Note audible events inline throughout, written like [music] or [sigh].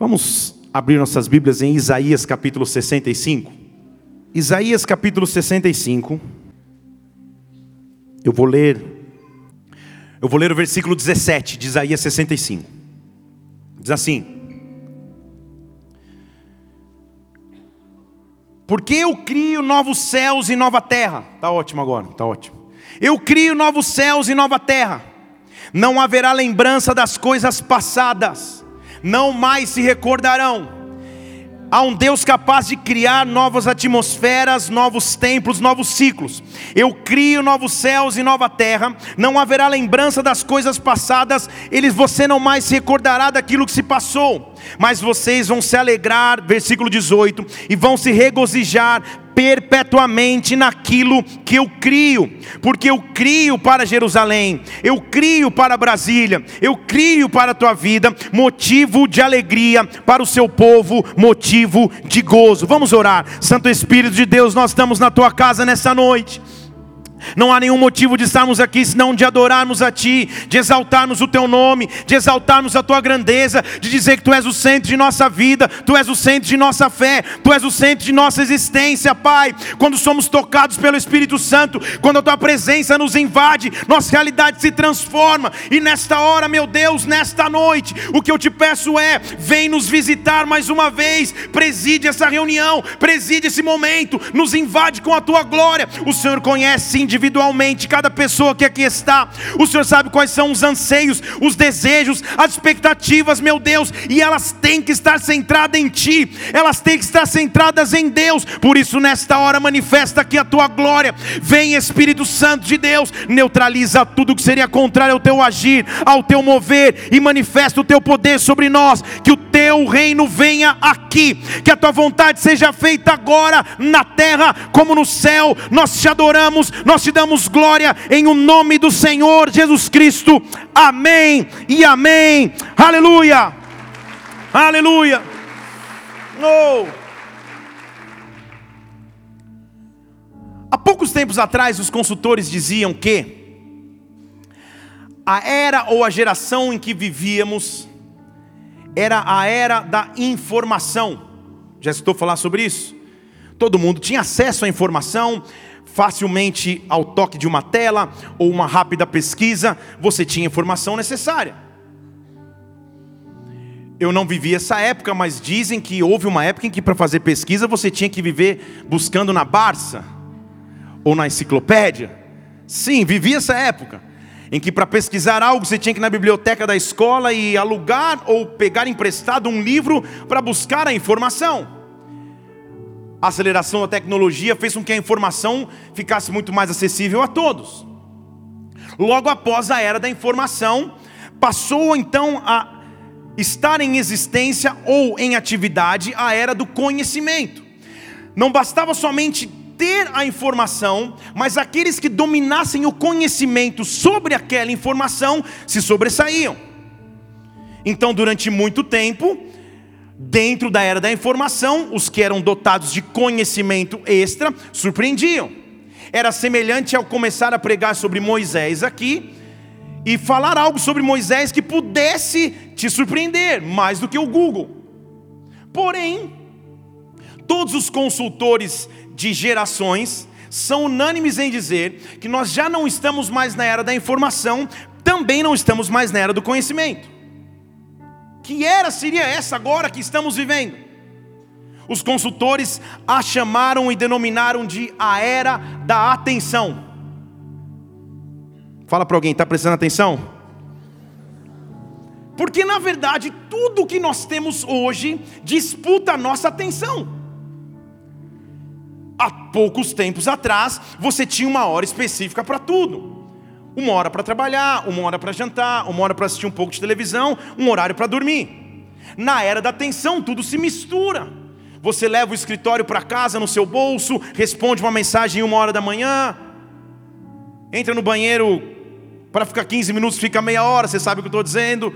Vamos abrir nossas Bíblias em Isaías capítulo 65. Isaías capítulo 65. Eu vou ler. Eu vou ler o versículo 17 de Isaías 65. Diz assim: Porque eu crio novos céus e nova terra. Tá ótimo agora, tá ótimo. Eu crio novos céus e nova terra. Não haverá lembrança das coisas passadas. Não mais se recordarão Há um Deus capaz de criar novas atmosferas, novos templos, novos ciclos. Eu crio novos céus e nova terra. Não haverá lembrança das coisas passadas. Eles, você não mais se recordará daquilo que se passou. Mas vocês vão se alegrar, versículo 18, e vão se regozijar perpetuamente naquilo que eu crio, porque eu crio para Jerusalém, eu crio para Brasília, eu crio para a tua vida, motivo de alegria para o seu povo, motivo de gozo. Vamos orar, Santo Espírito de Deus, nós estamos na tua casa nessa noite. Não há nenhum motivo de estarmos aqui senão de adorarmos a Ti, de exaltarmos o Teu nome, de exaltarmos a Tua grandeza, de dizer que Tu és o centro de nossa vida, Tu és o centro de nossa fé, Tu és o centro de nossa existência, Pai. Quando somos tocados pelo Espírito Santo, quando a Tua presença nos invade, nossa realidade se transforma. E nesta hora, meu Deus, nesta noite, o que eu te peço é: vem nos visitar mais uma vez, preside essa reunião, preside esse momento, nos invade com a Tua glória. O Senhor conhece individualmente cada pessoa que aqui está. O Senhor sabe quais são os anseios, os desejos, as expectativas, meu Deus, e elas têm que estar centradas em Ti, elas têm que estar centradas em Deus. Por isso, nesta hora, manifesta aqui a Tua glória. Vem, Espírito Santo de Deus, neutraliza tudo que seria contrário ao Teu agir, ao Teu mover, e manifesta o Teu poder sobre nós. Que o Teu reino venha aqui, que a Tua vontade seja feita agora na terra como no céu. Nós te adoramos, nós nós te damos glória em o nome do Senhor Jesus Cristo. Amém e amém. Aleluia. Aleluia. Oh. Há poucos tempos atrás, os consultores diziam que a era ou a geração em que vivíamos era a era da informação. Já estou falar sobre isso? Todo mundo tinha acesso à informação, facilmente ao toque de uma tela ou uma rápida pesquisa, você tinha informação necessária. Eu não vivi essa época, mas dizem que houve uma época em que para fazer pesquisa você tinha que viver buscando na Barça ou na enciclopédia. Sim, vivi essa época em que para pesquisar algo você tinha que ir na biblioteca da escola e alugar ou pegar emprestado um livro para buscar a informação a aceleração da tecnologia fez com que a informação ficasse muito mais acessível a todos. Logo após a era da informação, passou então a estar em existência ou em atividade a era do conhecimento. Não bastava somente ter a informação, mas aqueles que dominassem o conhecimento sobre aquela informação se sobressaíam. Então, durante muito tempo, Dentro da era da informação, os que eram dotados de conhecimento extra surpreendiam. Era semelhante ao começar a pregar sobre Moisés aqui e falar algo sobre Moisés que pudesse te surpreender mais do que o Google. Porém, todos os consultores de gerações são unânimes em dizer que nós já não estamos mais na era da informação, também não estamos mais na era do conhecimento. Que era seria essa agora que estamos vivendo? Os consultores a chamaram e denominaram de a era da atenção. Fala para alguém, está prestando atenção? Porque na verdade tudo que nós temos hoje disputa a nossa atenção. Há poucos tempos atrás, você tinha uma hora específica para tudo. Uma hora para trabalhar, uma hora para jantar, uma hora para assistir um pouco de televisão, um horário para dormir. Na era da atenção, tudo se mistura. Você leva o escritório para casa no seu bolso, responde uma mensagem em uma hora da manhã, entra no banheiro para ficar 15 minutos, fica meia hora, você sabe o que eu estou dizendo.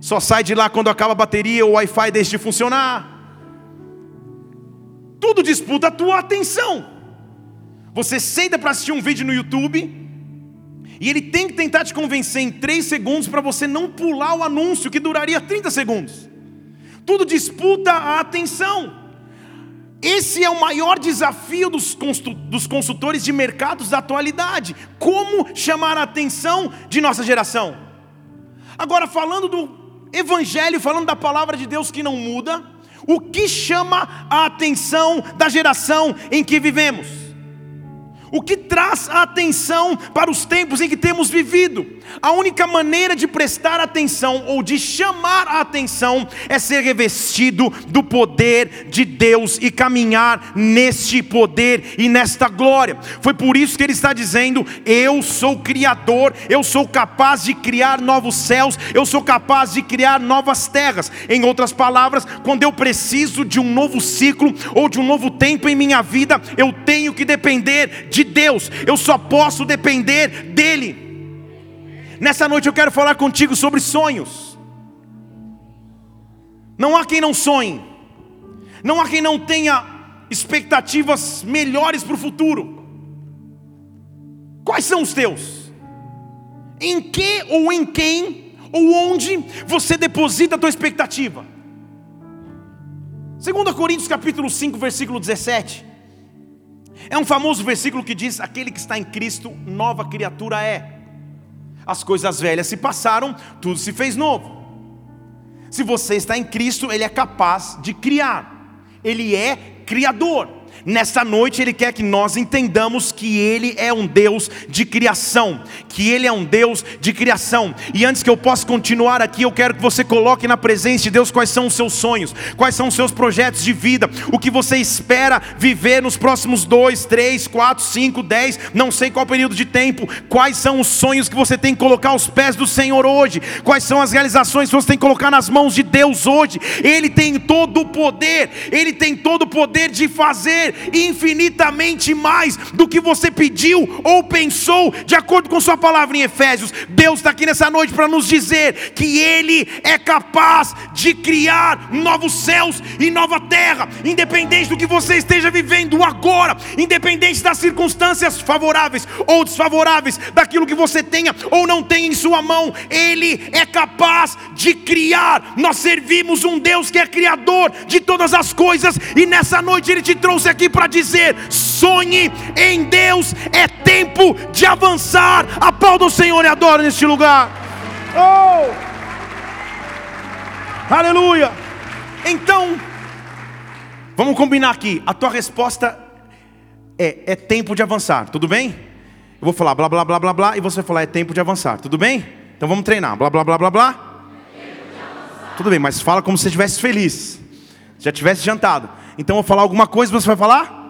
Só sai de lá quando acaba a bateria, o Wi-Fi deixa de funcionar. Tudo disputa a tua atenção. Você senta para assistir um vídeo no YouTube, e ele tem que tentar te convencer em 3 segundos para você não pular o anúncio que duraria 30 segundos. tudo disputa a atenção. Esse é o maior desafio dos consultores de mercados da atualidade: como chamar a atenção de nossa geração. Agora, falando do Evangelho, falando da palavra de Deus que não muda, o que chama a atenção da geração em que vivemos? O que traz a atenção para os tempos em que temos vivido? A única maneira de prestar atenção ou de chamar a atenção é ser revestido do poder de Deus e caminhar neste poder e nesta glória. Foi por isso que ele está dizendo: Eu sou criador, eu sou capaz de criar novos céus, eu sou capaz de criar novas terras. Em outras palavras, quando eu preciso de um novo ciclo ou de um novo tempo em minha vida, eu tenho que depender de Deus, eu só posso depender dEle. Nessa noite eu quero falar contigo sobre sonhos. Não há quem não sonhe, não há quem não tenha expectativas melhores para o futuro. Quais são os teus? Em que ou em quem ou onde você deposita a tua expectativa? 2 Coríntios capítulo 5, versículo 17. É um famoso versículo que diz: aquele que está em Cristo, nova criatura é as coisas velhas se passaram, tudo se fez novo. Se você está em Cristo, Ele é capaz de criar, Ele é criador. Nessa noite Ele quer que nós entendamos que Ele é um Deus de criação, que Ele é um Deus de criação. E antes que eu possa continuar aqui, eu quero que você coloque na presença de Deus quais são os seus sonhos, quais são os seus projetos de vida, o que você espera viver nos próximos dois, três, quatro, cinco, dez, não sei qual período de tempo, quais são os sonhos que você tem que colocar aos pés do Senhor hoje, quais são as realizações que você tem que colocar nas mãos de Deus hoje. Ele tem todo o poder, Ele tem todo o poder de fazer infinitamente mais do que você pediu ou pensou, de acordo com Sua palavra em Efésios. Deus está aqui nessa noite para nos dizer que Ele é capaz de criar novos céus e nova terra, independente do que você esteja vivendo agora, independente das circunstâncias favoráveis ou desfavoráveis, daquilo que você tenha ou não tenha em sua mão, Ele é capaz de criar. Nós servimos um Deus que é criador de todas as coisas, e nessa noite Ele te trouxe aqui para dizer: sonhe em Deus, é tempo de avançar. Aplauda o Senhor e adora neste lugar. Oh! Aleluia! Então, vamos combinar aqui. A tua resposta é: é tempo de avançar, tudo bem? Eu vou falar blá blá blá blá blá e você vai falar: é tempo de avançar, tudo bem? Então vamos treinar. Blá blá blá blá blá. Tudo bem, mas fala como se estivesse feliz, já tivesse jantado. Então eu vou falar alguma coisa, você vai falar?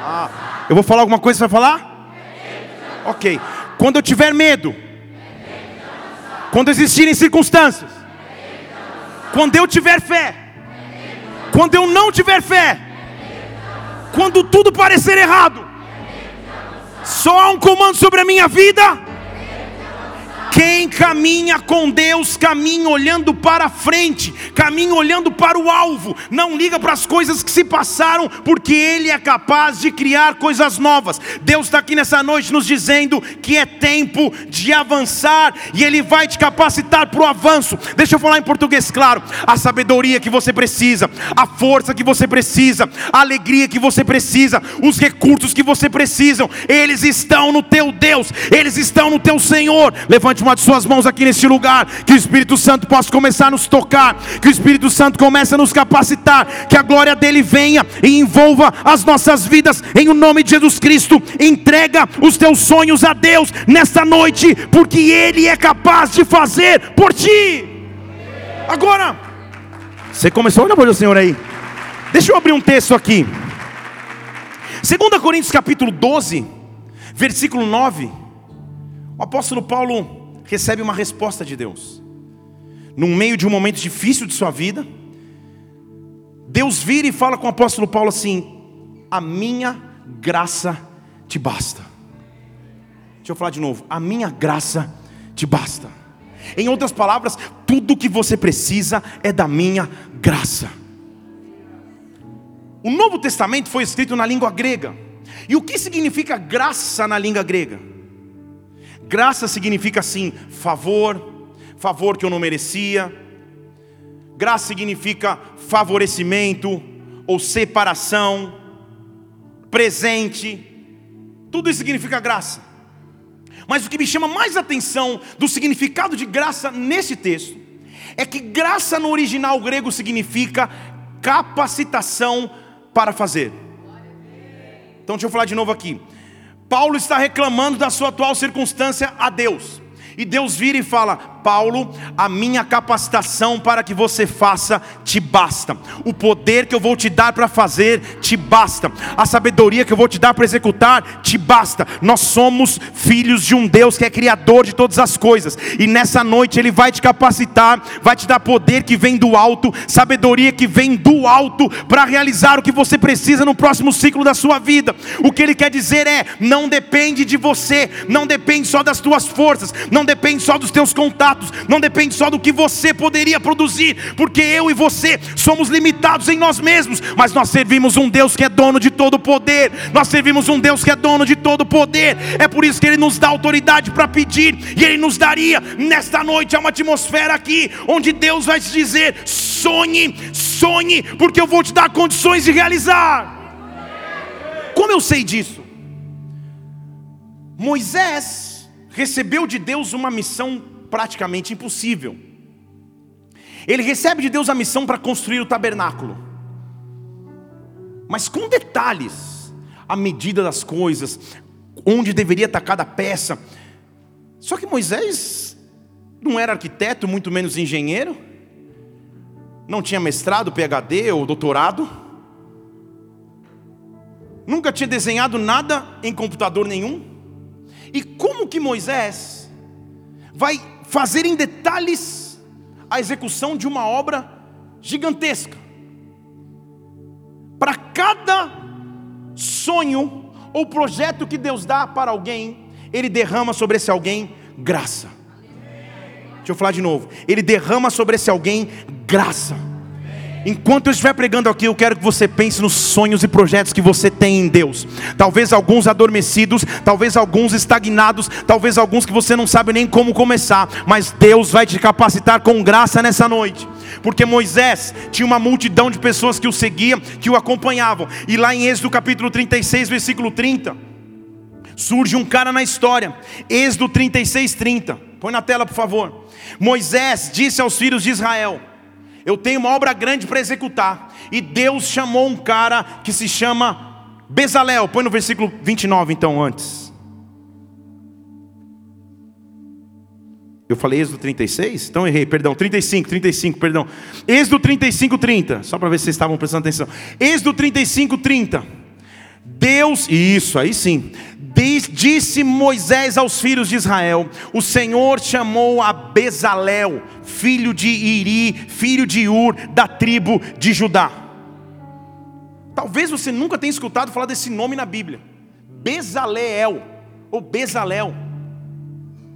Ah, eu vou falar alguma coisa, você vai falar? Ok. Quando eu tiver medo, quando existirem circunstâncias, quando eu tiver fé, quando eu não tiver fé, quando tudo parecer errado, só há um comando sobre a minha vida quem caminha com Deus, caminha olhando para frente, caminha olhando para o alvo, não liga para as coisas que se passaram, porque Ele é capaz de criar coisas novas. Deus está aqui nessa noite nos dizendo que é tempo de avançar e Ele vai te capacitar para o avanço. Deixa eu falar em português, claro: a sabedoria que você precisa, a força que você precisa, a alegria que você precisa, os recursos que você precisa, eles estão no teu Deus, eles estão no teu Senhor. Levante Uma de suas mãos aqui neste lugar. Que o Espírito Santo possa começar a nos tocar. Que o Espírito Santo comece a nos capacitar. Que a glória dele venha e envolva as nossas vidas. Em o nome de Jesus Cristo. Entrega os teus sonhos a Deus nesta noite. Porque Ele é capaz de fazer por ti. Agora, você começou a olhar para o Senhor aí. Deixa eu abrir um texto aqui. 2 Coríntios capítulo 12, versículo 9. O apóstolo Paulo recebe uma resposta de Deus. No meio de um momento difícil de sua vida, Deus vira e fala com o apóstolo Paulo assim: A minha graça te basta. Deixa eu falar de novo: A minha graça te basta. Em outras palavras, tudo que você precisa é da minha graça. O Novo Testamento foi escrito na língua grega. E o que significa graça na língua grega? Graça significa assim, favor, favor que eu não merecia, Graça significa favorecimento ou separação, presente. Tudo isso significa graça. Mas o que me chama mais atenção do significado de graça nesse texto é que graça no original grego significa capacitação para fazer. Então deixa eu falar de novo aqui. Paulo está reclamando da sua atual circunstância a Deus. E Deus vira e fala: Paulo, a minha capacitação para que você faça te basta. O poder que eu vou te dar para fazer te basta. A sabedoria que eu vou te dar para executar te basta. Nós somos filhos de um Deus que é criador de todas as coisas. E nessa noite ele vai te capacitar, vai te dar poder que vem do alto, sabedoria que vem do alto para realizar o que você precisa no próximo ciclo da sua vida. O que ele quer dizer é: não depende de você, não depende só das tuas forças, não depende só dos teus contatos não depende só do que você poderia produzir, porque eu e você somos limitados em nós mesmos, mas nós servimos um Deus que é dono de todo poder, nós servimos um Deus que é dono de todo poder, é por isso que Ele nos dá autoridade para pedir, e Ele nos daria nesta noite é uma atmosfera aqui, onde Deus vai te dizer: sonhe, sonhe, porque eu vou te dar condições de realizar. Como eu sei disso? Moisés recebeu de Deus uma missão praticamente impossível. Ele recebe de Deus a missão para construir o tabernáculo, mas com detalhes, a medida das coisas, onde deveria estar cada peça. Só que Moisés não era arquiteto, muito menos engenheiro, não tinha mestrado, PhD ou doutorado, nunca tinha desenhado nada em computador nenhum. E como que Moisés vai fazer em detalhes a execução de uma obra gigantesca. Para cada sonho ou projeto que Deus dá para alguém, Ele derrama sobre esse alguém graça. Deixa eu falar de novo. Ele derrama sobre esse alguém graça. Enquanto eu estiver pregando aqui, eu quero que você pense nos sonhos e projetos que você tem em Deus. Talvez alguns adormecidos, talvez alguns estagnados, talvez alguns que você não sabe nem como começar, mas Deus vai te capacitar com graça nessa noite. Porque Moisés tinha uma multidão de pessoas que o seguiam, que o acompanhavam. E lá em Êxodo capítulo 36, versículo 30, surge um cara na história. Êxodo 36, 30. Põe na tela, por favor. Moisés disse aos filhos de Israel: eu tenho uma obra grande para executar. E Deus chamou um cara que se chama Bezalel. Põe no versículo 29 então antes. Eu falei Êxodo 36? Então errei, perdão, 35, 35, perdão. Êxodo 35, 30. Só para ver se vocês estavam prestando atenção. Êxodo 35, 30. Deus, isso aí sim. Disse Moisés aos filhos de Israel: O Senhor chamou a Bezalel, filho de Iri, filho de Ur, da tribo de Judá. Talvez você nunca tenha escutado falar desse nome na Bíblia. Bezaleel ou Bezalel.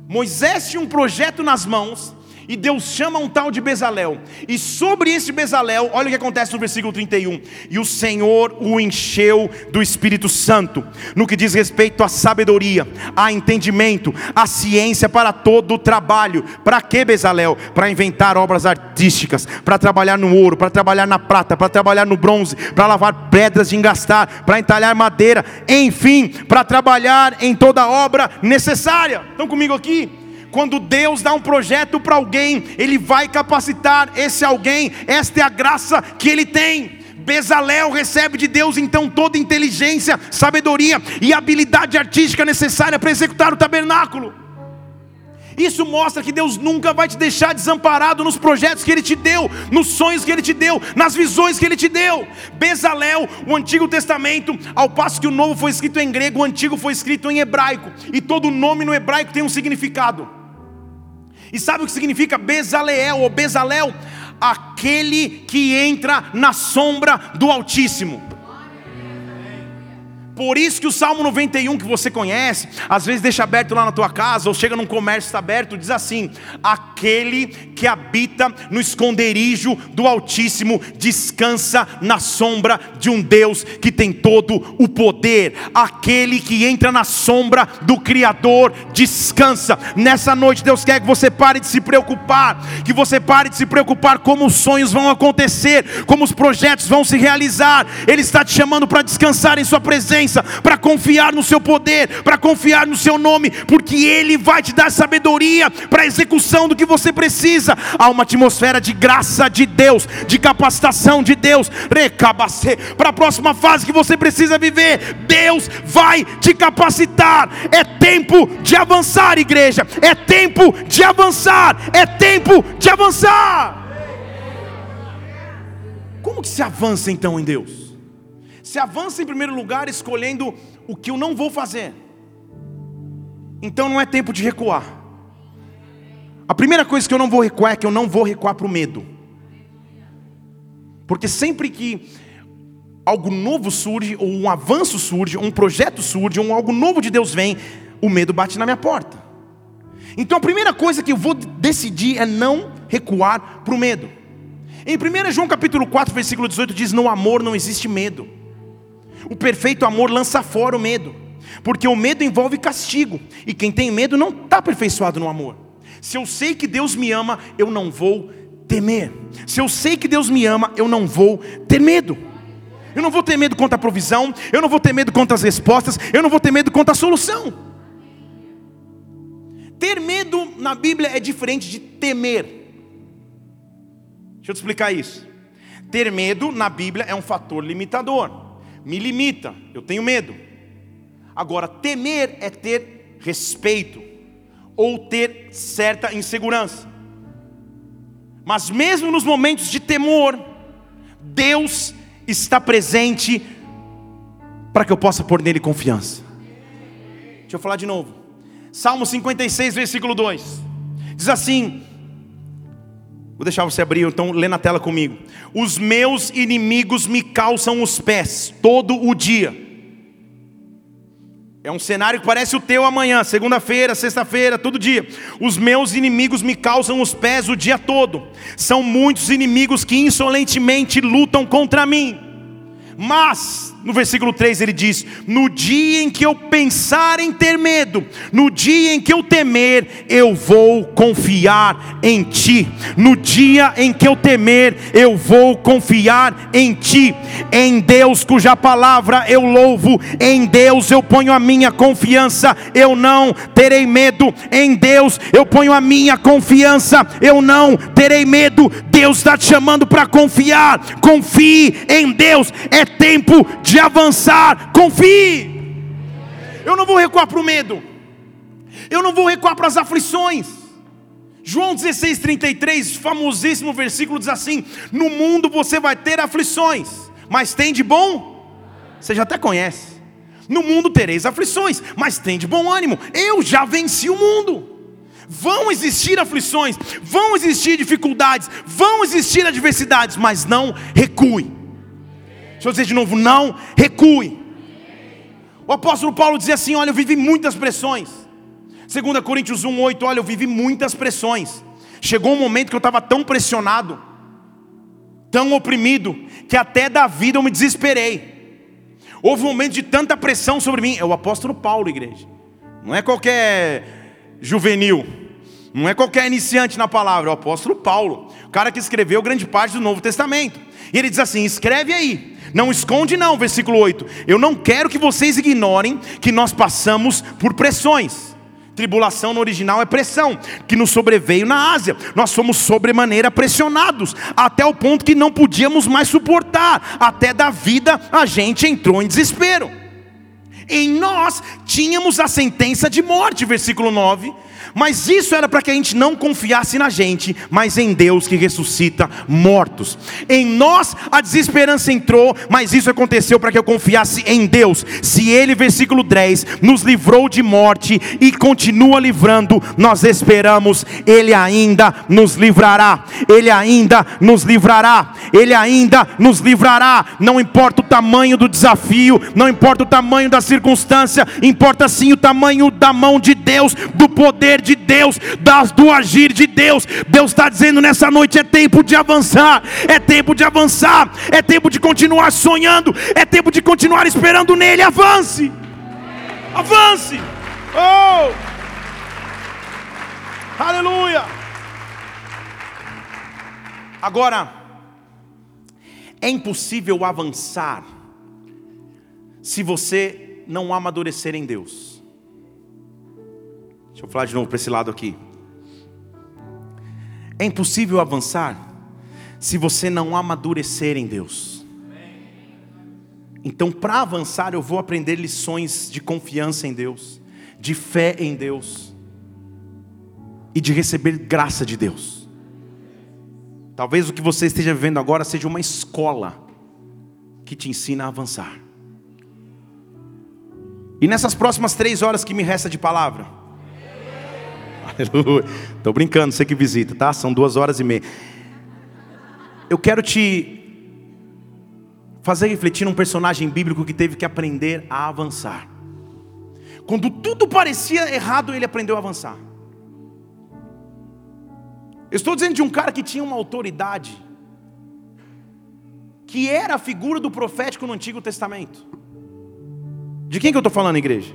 Moisés tinha um projeto nas mãos e Deus chama um tal de Bezalel. E sobre esse Bezalel, olha o que acontece no versículo 31. E o Senhor o encheu do Espírito Santo, no que diz respeito à sabedoria, a entendimento, a ciência para todo o trabalho. Para que Bezalel? Para inventar obras artísticas, para trabalhar no ouro, para trabalhar na prata, para trabalhar no bronze, para lavar pedras de engastar, para entalhar madeira, enfim, para trabalhar em toda obra necessária. Estão comigo aqui? Quando Deus dá um projeto para alguém, Ele vai capacitar esse alguém, esta é a graça que Ele tem. Bezalel recebe de Deus então toda inteligência, sabedoria e habilidade artística necessária para executar o tabernáculo. Isso mostra que Deus nunca vai te deixar desamparado nos projetos que Ele te deu, nos sonhos que Ele te deu, nas visões que Ele te deu. Bezalel, o Antigo Testamento, ao passo que o Novo foi escrito em grego, o Antigo foi escrito em hebraico, e todo nome no hebraico tem um significado. E sabe o que significa Bezaleel ou Bezalel? Aquele que entra na sombra do Altíssimo. Por isso que o Salmo 91 que você conhece, às vezes deixa aberto lá na tua casa, ou chega num comércio está aberto, diz assim: aquele que habita no esconderijo do Altíssimo descansa na sombra de um Deus que tem todo o poder. Aquele que entra na sombra do Criador descansa. Nessa noite Deus quer que você pare de se preocupar, que você pare de se preocupar como os sonhos vão acontecer, como os projetos vão se realizar. Ele está te chamando para descansar em sua presença, para confiar no seu poder, para confiar no seu nome, porque ele vai te dar sabedoria para a execução do que você precisa. Há uma atmosfera de graça de Deus, de capacitação de Deus, para a próxima fase que você precisa viver. Deus vai te capacitar. É tempo de avançar, igreja. É tempo de avançar. É tempo de avançar. Como que se avança então em Deus? Se avança em primeiro lugar escolhendo o que eu não vou fazer. Então não é tempo de recuar. A primeira coisa que eu não vou recuar é que eu não vou recuar para o medo. Porque sempre que algo novo surge, ou um avanço surge, ou um projeto surge, ou algo novo de Deus vem, o medo bate na minha porta. Então a primeira coisa que eu vou decidir é não recuar para o medo. Em 1 João capítulo 4, versículo 18 diz: No amor não existe medo. O perfeito amor lança fora o medo, porque o medo envolve castigo, e quem tem medo não está aperfeiçoado no amor. Se eu sei que Deus me ama, eu não vou temer. Se eu sei que Deus me ama, eu não vou ter medo. Eu não vou ter medo contra a provisão, eu não vou ter medo contra as respostas, eu não vou ter medo contra a solução. Ter medo na Bíblia é diferente de temer. Deixa eu te explicar isso. Ter medo na Bíblia é um fator limitador. Me limita, eu tenho medo. Agora, temer é ter respeito, ou ter certa insegurança. Mas mesmo nos momentos de temor, Deus está presente para que eu possa pôr nele confiança. Deixa eu falar de novo. Salmo 56, versículo 2. Diz assim: Vou deixar você abrir, então lê na tela comigo. Os meus inimigos me calçam os pés todo o dia é um cenário que parece o teu amanhã, segunda-feira, sexta-feira, todo dia. Os meus inimigos me causam os pés o dia todo. São muitos inimigos que insolentemente lutam contra mim. Mas no versículo 3 ele diz: No dia em que eu pensar em ter medo, no dia em que eu temer, eu vou confiar em ti. No dia em que eu temer, eu vou confiar em ti. Em Deus, cuja palavra eu louvo, em Deus eu ponho a minha confiança, eu não terei medo. Em Deus eu ponho a minha confiança, eu não terei medo. Deus está te chamando para confiar. Confie em Deus. É tempo de de avançar, confie. Eu não vou recuar para o medo, eu não vou recuar para as aflições. João 16, 33, famosíssimo versículo, diz assim: No mundo você vai ter aflições, mas tem de bom, você já até conhece. No mundo tereis aflições, mas tem de bom ânimo, eu já venci o mundo. Vão existir aflições, vão existir dificuldades, vão existir adversidades, mas não recue. Deixa eu dizer de novo, não recue. O apóstolo Paulo dizia assim: Olha, eu vivi muitas pressões. 2 Coríntios 1, 8, olha, eu vivi muitas pressões. Chegou um momento que eu estava tão pressionado, tão oprimido, que até da vida eu me desesperei. Houve um momento de tanta pressão sobre mim. É o apóstolo Paulo, igreja. Não é qualquer juvenil, não é qualquer iniciante na palavra, é o apóstolo Paulo, o cara que escreveu grande parte do Novo Testamento. E ele diz assim: escreve aí, não esconde, não, versículo 8. Eu não quero que vocês ignorem que nós passamos por pressões. Tribulação no original é pressão, que nos sobreveio na Ásia. Nós fomos sobremaneira pressionados, até o ponto que não podíamos mais suportar. Até da vida a gente entrou em desespero. Em nós tínhamos a sentença de morte, versículo 9 Mas isso era para que a gente não confiasse na gente, mas em Deus que ressuscita mortos. Em nós a desesperança entrou, mas isso aconteceu para que eu confiasse em Deus. Se Ele, versículo 10, nos livrou de morte e continua livrando, nós esperamos, Ele ainda nos livrará. Ele ainda nos livrará. Ele ainda nos livrará. Não importa o tamanho do desafio, não importa o tamanho da circunstância, importa sim o tamanho da mão de Deus, do poder de Deus, das, do agir de Deus. Deus está dizendo nessa noite: é tempo de avançar, é tempo de avançar, é tempo de continuar sonhando, é tempo de continuar esperando nele. Avance, avance, oh, aleluia. Agora, é impossível avançar se você não amadurecer em Deus. Deixa eu falar de novo para esse lado aqui. É impossível avançar se você não amadurecer em Deus. Então, para avançar, eu vou aprender lições de confiança em Deus, de fé em Deus e de receber graça de Deus. Talvez o que você esteja vivendo agora seja uma escola que te ensina a avançar. E nessas próximas três horas que me resta de palavra, Aleluia. Estou brincando, você que visita, tá? São duas horas e meia. Eu quero te fazer refletir num personagem bíblico que teve que aprender a avançar. Quando tudo parecia errado, ele aprendeu a avançar. Eu estou dizendo de um cara que tinha uma autoridade, que era a figura do profético no Antigo Testamento. De quem que eu estou falando, igreja?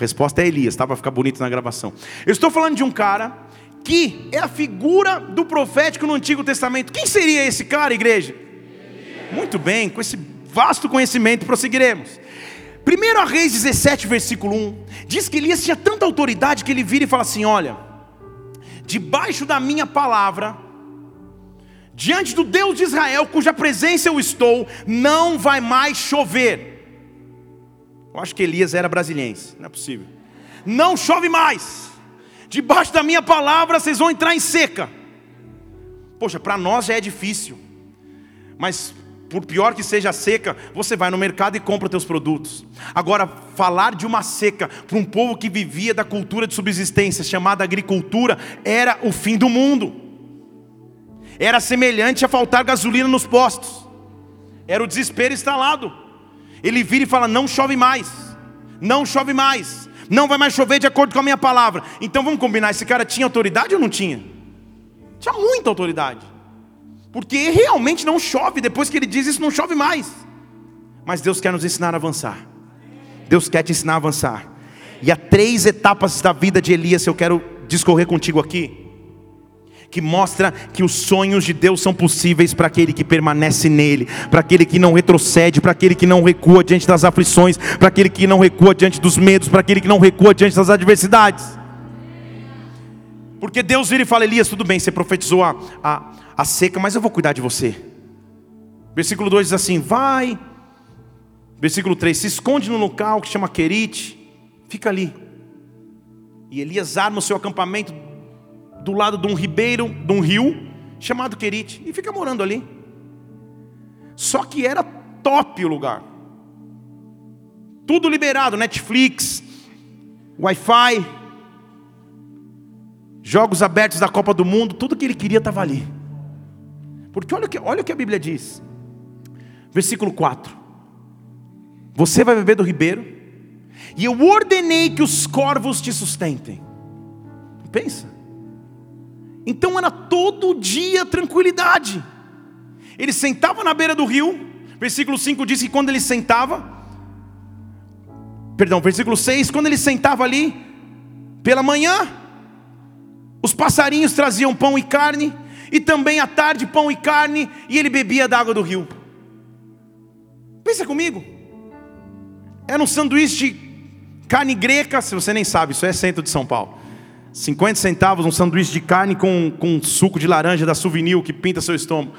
Resposta é Elias, tá? Para ficar bonito na gravação. Eu estou falando de um cara que é a figura do profético no Antigo Testamento. Quem seria esse cara, igreja? Muito bem, com esse vasto conhecimento prosseguiremos. 1 Reis 17, versículo 1, diz que Elias tinha tanta autoridade que ele vira e fala assim: Olha, debaixo da minha palavra, diante do Deus de Israel, cuja presença eu estou, não vai mais chover. Eu acho que Elias era brasiliense, não é possível. Não chove mais. Debaixo da minha palavra vocês vão entrar em seca. Poxa, para nós já é difícil. Mas por pior que seja a seca, você vai no mercado e compra os teus produtos. Agora, falar de uma seca para um povo que vivia da cultura de subsistência, chamada agricultura, era o fim do mundo. Era semelhante a faltar gasolina nos postos. Era o desespero instalado. Ele vira e fala: Não chove mais, não chove mais, não vai mais chover de acordo com a minha palavra. Então vamos combinar: esse cara tinha autoridade ou não tinha? Tinha muita autoridade, porque realmente não chove. Depois que ele diz isso, não chove mais. Mas Deus quer nos ensinar a avançar. Deus quer te ensinar a avançar. E há três etapas da vida de Elias eu quero discorrer contigo aqui que mostra que os sonhos de Deus são possíveis para aquele que permanece nele, para aquele que não retrocede, para aquele que não recua diante das aflições, para aquele que não recua diante dos medos, para aquele que não recua diante das adversidades. Porque Deus vira e fala: Elias, tudo bem, você profetizou a, a, a seca, mas eu vou cuidar de você. Versículo 2 diz assim: Vai. Versículo 3: Se esconde no local que chama Querite, fica ali. E Elias arma o seu acampamento do lado de um ribeiro, de um rio, chamado Querite, e fica morando ali. Só que era top o lugar. Tudo liberado, Netflix, Wi-Fi, jogos abertos da Copa do Mundo, tudo que ele queria estava ali. Porque olha o, que, olha o que a Bíblia diz. Versículo 4. Você vai beber do ribeiro, e eu ordenei que os corvos te sustentem. Pensa. Então era todo dia tranquilidade. Ele sentava na beira do rio, versículo 5 diz que quando ele sentava, perdão, versículo 6, quando ele sentava ali, pela manhã, os passarinhos traziam pão e carne, e também à tarde pão e carne, e ele bebia da água do rio. Pensa comigo, era um sanduíche carne greca, se você nem sabe, isso é centro de São Paulo. 50 centavos um sanduíche de carne com, com suco de laranja da Souvenir que pinta seu estômago.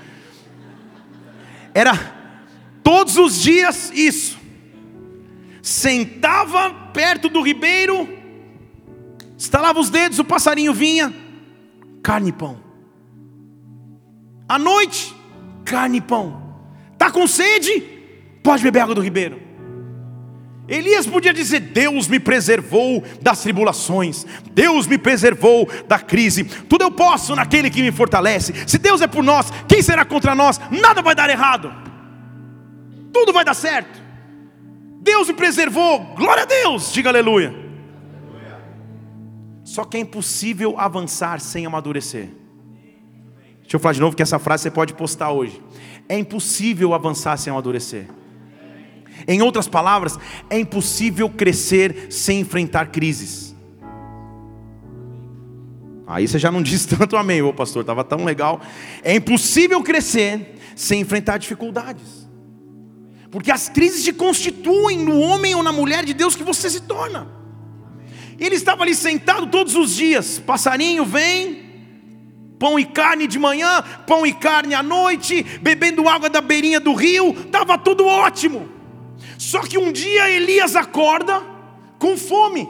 Era todos os dias isso. Sentava perto do ribeiro, Estalava os dedos, o passarinho vinha, carne e pão. À noite, carne e pão. Está com sede? Pode beber água do ribeiro. Elias podia dizer: Deus me preservou das tribulações, Deus me preservou da crise, tudo eu posso naquele que me fortalece. Se Deus é por nós, quem será contra nós? Nada vai dar errado, tudo vai dar certo. Deus me preservou, glória a Deus, diga aleluia. Só que é impossível avançar sem amadurecer. Deixa eu falar de novo que essa frase você pode postar hoje. É impossível avançar sem amadurecer. Em outras palavras, é impossível crescer sem enfrentar crises. Aí você já não [laughs] diz tanto amém, ô pastor, estava tão legal. É impossível crescer sem enfrentar dificuldades. Porque as crises te constituem no homem ou na mulher de Deus que você se torna. Ele estava ali sentado todos os dias, passarinho vem, pão e carne de manhã, pão e carne à noite, bebendo água da beirinha do rio, estava tudo ótimo. Só que um dia Elias acorda com fome.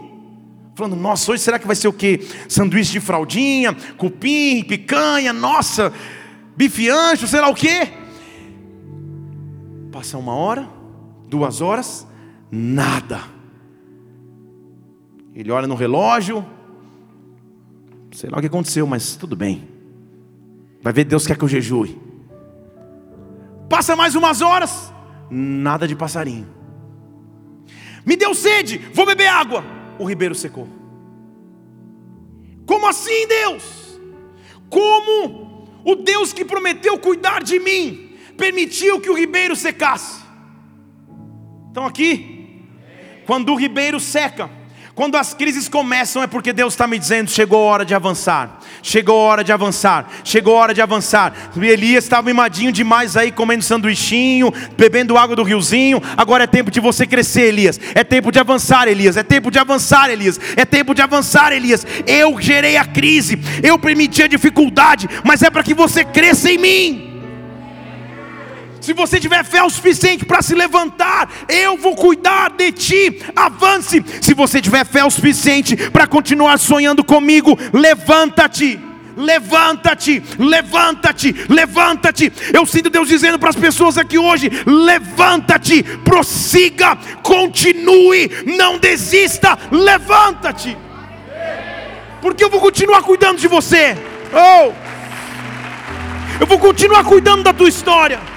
Falando, nossa, hoje será que vai ser o quê? Sanduíche de fraldinha, cupim, picanha, nossa, bife ancho, sei lá o quê. Passa uma hora, duas horas, nada. Ele olha no relógio, sei lá o que aconteceu, mas tudo bem. Vai ver, Deus quer que eu jejue. Passa mais umas horas, nada de passarinho. Me deu sede, vou beber água. O ribeiro secou. Como assim, Deus? Como o Deus que prometeu cuidar de mim permitiu que o ribeiro secasse? Estão aqui? Quando o ribeiro seca, quando as crises começam, é porque Deus está me dizendo: chegou a hora de avançar, chegou a hora de avançar, chegou a hora de avançar. Elias estava mimadinho demais aí, comendo sanduichinho, bebendo água do riozinho. Agora é tempo de você crescer, Elias. É tempo de avançar, Elias. É tempo de avançar, Elias. É tempo de avançar, Elias. Eu gerei a crise, eu permiti a dificuldade, mas é para que você cresça em mim. Se você tiver fé o suficiente para se levantar, eu vou cuidar de ti. Avance. Se você tiver fé o suficiente para continuar sonhando comigo, levanta-te. Levanta-te, levanta-te, levanta-te. Eu sinto Deus dizendo para as pessoas aqui hoje: levanta-te, prossiga, continue, não desista, levanta-te. Porque eu vou continuar cuidando de você. Oh! Eu vou continuar cuidando da tua história.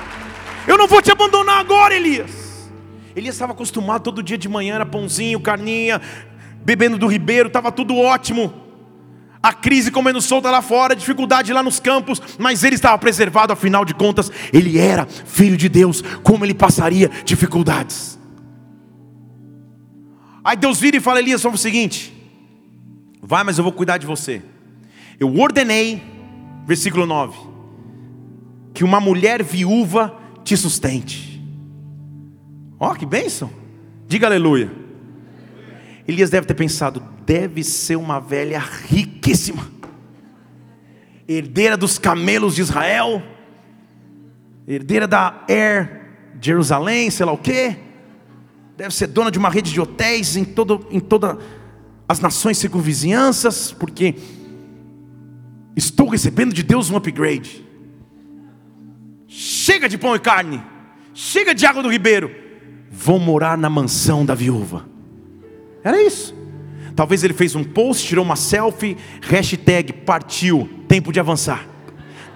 Eu não vou te abandonar agora, Elias. Elias estava acostumado todo dia de manhã, era pãozinho, carninha, bebendo do ribeiro, estava tudo ótimo. A crise comendo solta lá fora, dificuldade lá nos campos, mas ele estava preservado, afinal de contas, ele era filho de Deus, como ele passaria dificuldades? Aí Deus vira e fala: Elias, vamos o seguinte, vai, mas eu vou cuidar de você. Eu ordenei, versículo 9, que uma mulher viúva te sustente. Ó, oh, que bênção! Diga aleluia. Elias deve ter pensado: deve ser uma velha riquíssima, herdeira dos camelos de Israel, herdeira da Air Jerusalém, sei lá o quê. Deve ser dona de uma rede de hotéis em, todo, em todas as nações circunvizinhanças, porque estou recebendo de Deus um upgrade. Chega de pão e carne, chega de água do ribeiro, vou morar na mansão da viúva. Era isso. Talvez ele fez um post, tirou uma selfie, hashtag partiu, tempo de avançar.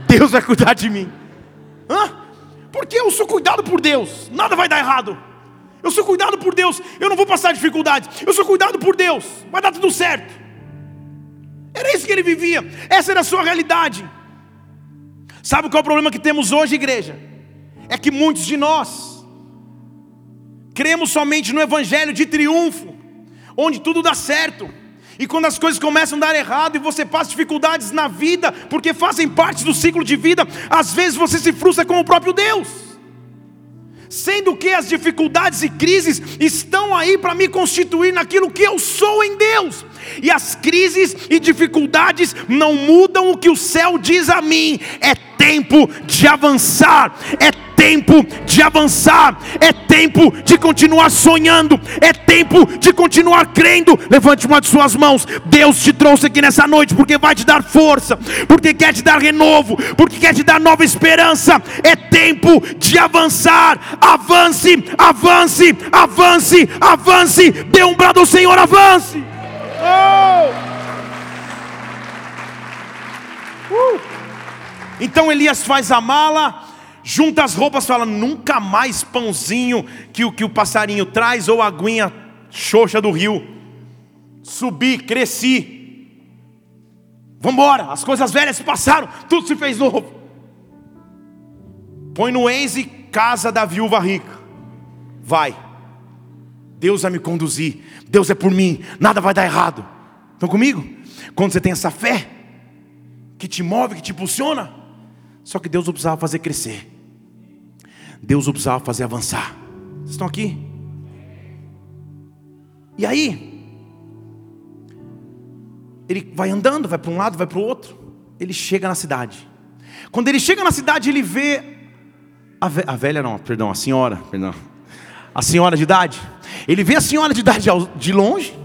Deus vai cuidar de mim. Hã? Porque eu sou cuidado por Deus, nada vai dar errado. Eu sou cuidado por Deus, eu não vou passar dificuldades. Eu sou cuidado por Deus, vai dar tudo certo. Era isso que ele vivia, essa era a sua realidade. Sabe qual é o problema que temos hoje, igreja? É que muitos de nós cremos somente no evangelho de triunfo, onde tudo dá certo. E quando as coisas começam a dar errado e você passa dificuldades na vida, porque fazem parte do ciclo de vida, às vezes você se frustra com o próprio Deus. Sendo que as dificuldades e crises estão aí para me constituir naquilo que eu sou em Deus. E as crises e dificuldades não mudam o que o céu diz a mim. É tempo de avançar, é tempo de avançar, é tempo de continuar sonhando, é tempo de continuar crendo. Levante uma de suas mãos. Deus te trouxe aqui nessa noite porque vai te dar força, porque quer te dar renovo, porque quer te dar nova esperança. É tempo de avançar. Avance, avance, avance, avance. Dê um brado ao Senhor, avance. Oh! Uh! Então Elias faz a mala, junta as roupas, fala: nunca mais pãozinho que o que o passarinho traz ou aguinha xoxa do rio. Subi, cresci. Vamos embora, as coisas velhas passaram, tudo se fez novo. Põe no Waze casa da viúva rica. Vai. Deus vai me conduzir. Deus é por mim. Nada vai dar errado. Estão comigo? Quando você tem essa fé, que te move, que te impulsiona. Só que Deus o precisava fazer crescer. Deus o precisava fazer avançar. Vocês estão aqui? E aí, ele vai andando, vai para um lado, vai para o outro. Ele chega na cidade. Quando ele chega na cidade, ele vê a, ve a velha, não, perdão, a senhora, perdão, a senhora de idade. Ele vê a senhora de idade de longe.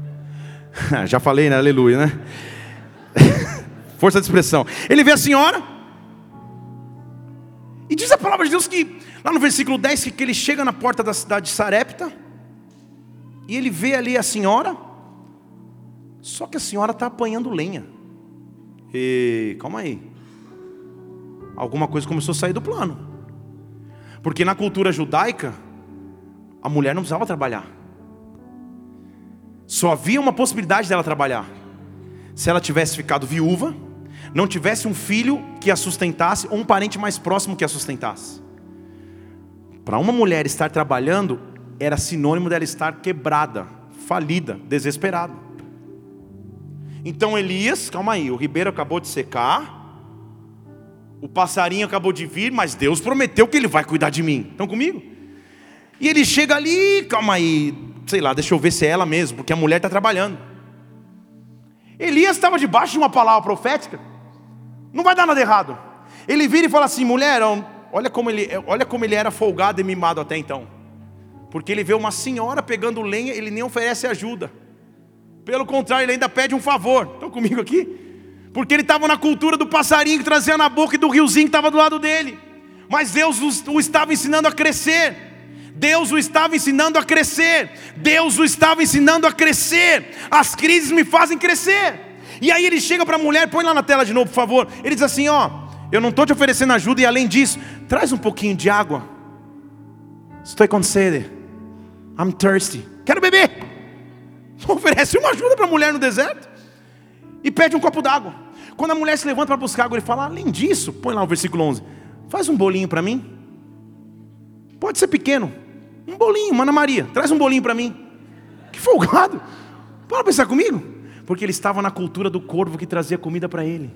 [laughs] Já falei, né? Aleluia, né? [laughs] Força de expressão. Ele vê a senhora. E diz a palavra de Deus que, lá no versículo 10, que ele chega na porta da cidade de Sarepta. E ele vê ali a senhora. Só que a senhora está apanhando lenha. E calma aí. Alguma coisa começou a sair do plano. Porque na cultura judaica, a mulher não precisava trabalhar. Só havia uma possibilidade dela trabalhar. Se ela tivesse ficado viúva não tivesse um filho que a sustentasse ou um parente mais próximo que a sustentasse. Para uma mulher estar trabalhando era sinônimo dela estar quebrada, falida, desesperada. Então Elias, calma aí, o ribeiro acabou de secar, o passarinho acabou de vir, mas Deus prometeu que ele vai cuidar de mim. Estão comigo? E ele chega ali, calma aí, sei lá, deixa eu ver se é ela mesmo, porque a mulher está trabalhando. Elias estava debaixo de uma palavra profética. Não vai dar nada errado. Ele vira e fala assim: mulher, olha como ele, olha como ele era folgado e mimado até então. Porque ele vê uma senhora pegando lenha, ele nem oferece ajuda. Pelo contrário, ele ainda pede um favor. Estão comigo aqui? Porque ele estava na cultura do passarinho que trazia na boca e do riozinho que estava do lado dele. Mas Deus o estava ensinando a crescer. Deus o estava ensinando a crescer. Deus o estava ensinando a crescer. As crises me fazem crescer. E aí ele chega para a mulher, põe lá na tela de novo, por favor. Ele diz assim: Ó, eu não estou te oferecendo ajuda, e além disso, traz um pouquinho de água. Estou com sede. I'm thirsty. Quero beber. [laughs] Oferece uma ajuda para a mulher no deserto e pede um copo d'água. Quando a mulher se levanta para buscar água, ele fala: além disso, põe lá o versículo 11: faz um bolinho para mim. Pode ser pequeno, um bolinho, Mana Maria, traz um bolinho para mim. Que folgado. Para pensar comigo porque ele estava na cultura do corvo que trazia comida para ele.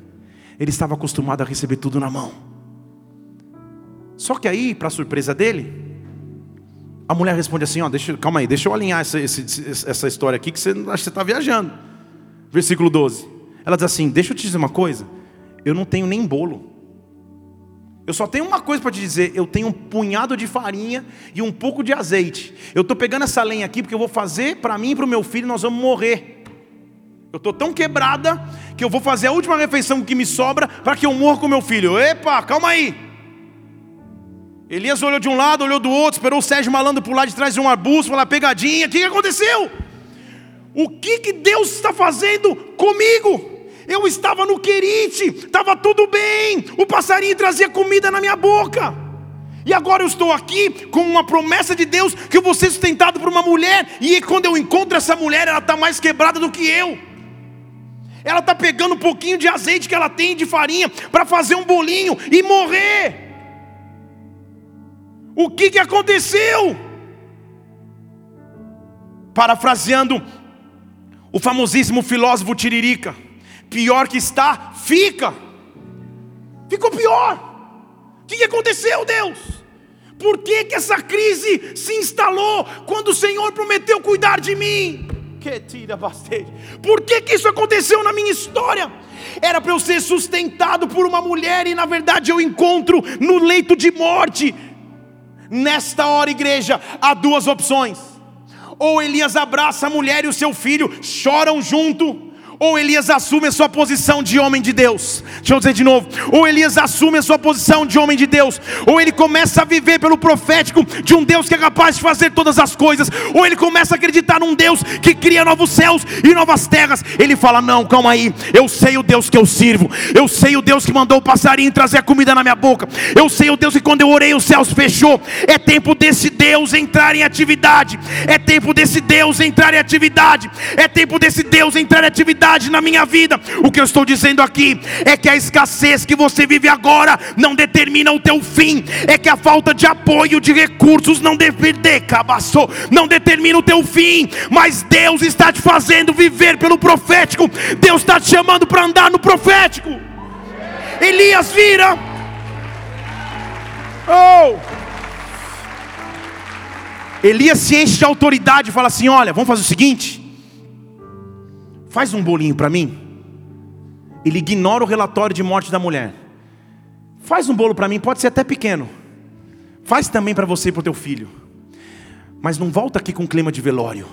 Ele estava acostumado a receber tudo na mão. Só que aí, para surpresa dele, a mulher responde assim: ó, deixa, calma aí, deixa eu alinhar essa, essa história aqui que você acha que você está viajando. Versículo 12. Ela diz assim: Deixa eu te dizer uma coisa. Eu não tenho nem bolo. Eu só tenho uma coisa para te dizer: eu tenho um punhado de farinha e um pouco de azeite. Eu estou pegando essa lenha aqui porque eu vou fazer para mim e para o meu filho, nós vamos morrer. Eu estou tão quebrada que eu vou fazer a última refeição que me sobra para que eu morra com meu filho. Epa, calma aí. Elias olhou de um lado, olhou do outro, esperou o Sérgio Malandro pular de trás de um arbusto, falar pegadinha. O que, que aconteceu? O que, que Deus está fazendo comigo? Eu estava no querite, estava tudo bem, o passarinho trazia comida na minha boca. E agora eu estou aqui com uma promessa de Deus que eu vou ser sustentado por uma mulher, e quando eu encontro essa mulher, ela está mais quebrada do que eu. Ela está pegando um pouquinho de azeite que ela tem de farinha para fazer um bolinho e morrer. O que, que aconteceu? Parafraseando o famosíssimo filósofo Tiririca: pior que está, fica. Ficou pior. O que, que aconteceu, Deus? Por que, que essa crise se instalou quando o Senhor prometeu cuidar de mim? Por que, que isso aconteceu na minha história? Era para eu ser sustentado por uma mulher e na verdade eu encontro no leito de morte. Nesta hora, igreja, há duas opções: ou Elias abraça a mulher e o seu filho, choram junto, ou Elias assume a sua posição de homem de Deus. Deixa eu dizer de novo: ou Elias assume a sua posição de homem de Deus, ou ele começa a viver pelo profético de um Deus que é capaz de fazer todas as coisas, ou ele começa a acreditar num Deus que cria novos céus e novas terras. Ele fala: Não, calma aí, eu sei o Deus que eu sirvo, eu sei o Deus que mandou o passarinho trazer a comida na minha boca, eu sei o Deus que quando eu orei os céus fechou. É tempo desse Deus entrar em atividade, é tempo desse Deus entrar em atividade, é tempo desse Deus entrar em atividade na minha vida. O que eu estou dizendo aqui é que a escassez que você vive agora não determina o teu fim, é que a falta de apoio de recursos não cabaçou, não determina o teu fim, mas Deus está te fazendo viver pelo profético. Deus está te chamando para andar no profético. Elias vira. Oh! Elias se enche de autoridade e fala assim: Olha, vamos fazer o seguinte faz um bolinho para mim. Ele ignora o relatório de morte da mulher. Faz um bolo para mim, pode ser até pequeno. Faz também para você e para o teu filho. Mas não volta aqui com clima de velório.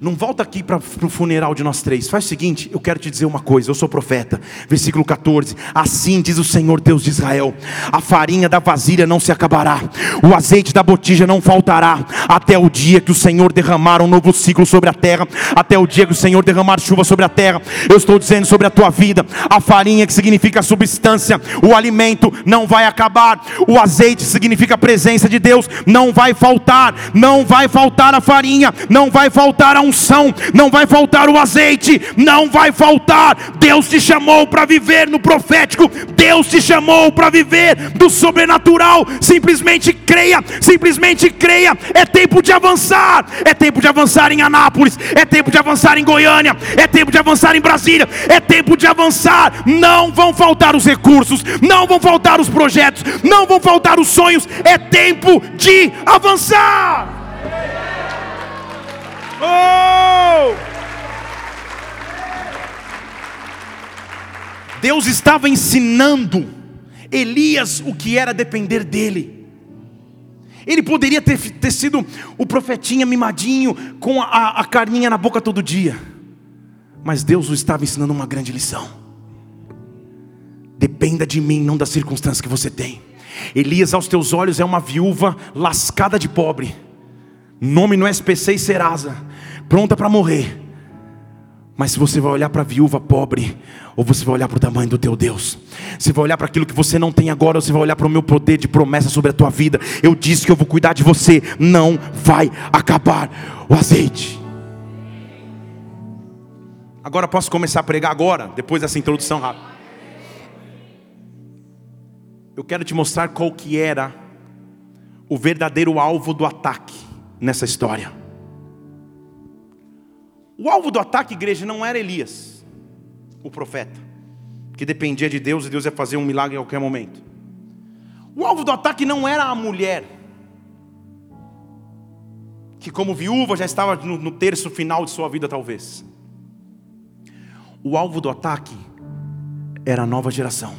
Não volta aqui para o funeral de nós três. Faz o seguinte, eu quero te dizer uma coisa. Eu sou profeta. Versículo 14. Assim diz o Senhor Deus de Israel: A farinha da vasilha não se acabará, o azeite da botija não faltará, até o dia que o Senhor derramar um novo ciclo sobre a terra, até o dia que o Senhor derramar chuva sobre a terra. Eu estou dizendo sobre a tua vida: a farinha que significa substância, o alimento não vai acabar, o azeite significa a presença de Deus, não vai faltar, não vai faltar a farinha, não vai faltar a unção, não vai faltar o azeite, não vai faltar. Deus te chamou para viver no profético, Deus te chamou para viver do sobrenatural. Simplesmente creia, simplesmente creia. É tempo de avançar, é tempo de avançar em Anápolis, é tempo de avançar em Goiânia, é tempo de avançar em Brasília, é tempo de avançar. Não vão faltar os recursos, não vão faltar os projetos, não vão faltar os sonhos. É tempo de avançar. Oh! Deus estava ensinando Elias o que era depender dele. Ele poderia ter, ter sido o profetinha mimadinho, com a, a carninha na boca todo dia. Mas Deus o estava ensinando uma grande lição. Dependa de mim, não das circunstâncias que você tem. Elias, aos teus olhos, é uma viúva lascada de pobre. Nome no SPC e Serasa pronta para morrer. Mas se você vai olhar para a viúva pobre, ou você vai olhar para o tamanho do teu Deus, você vai olhar para aquilo que você não tem agora, ou você vai olhar para o meu poder de promessa sobre a tua vida. Eu disse que eu vou cuidar de você, não vai acabar o azeite. Agora posso começar a pregar agora, depois dessa introdução rápida. Eu quero te mostrar qual que era o verdadeiro alvo do ataque nessa história. O alvo do ataque, igreja, não era Elias, o profeta, que dependia de Deus e Deus ia fazer um milagre em qualquer momento. O alvo do ataque não era a mulher, que como viúva já estava no, no terço final de sua vida, talvez. O alvo do ataque era a nova geração.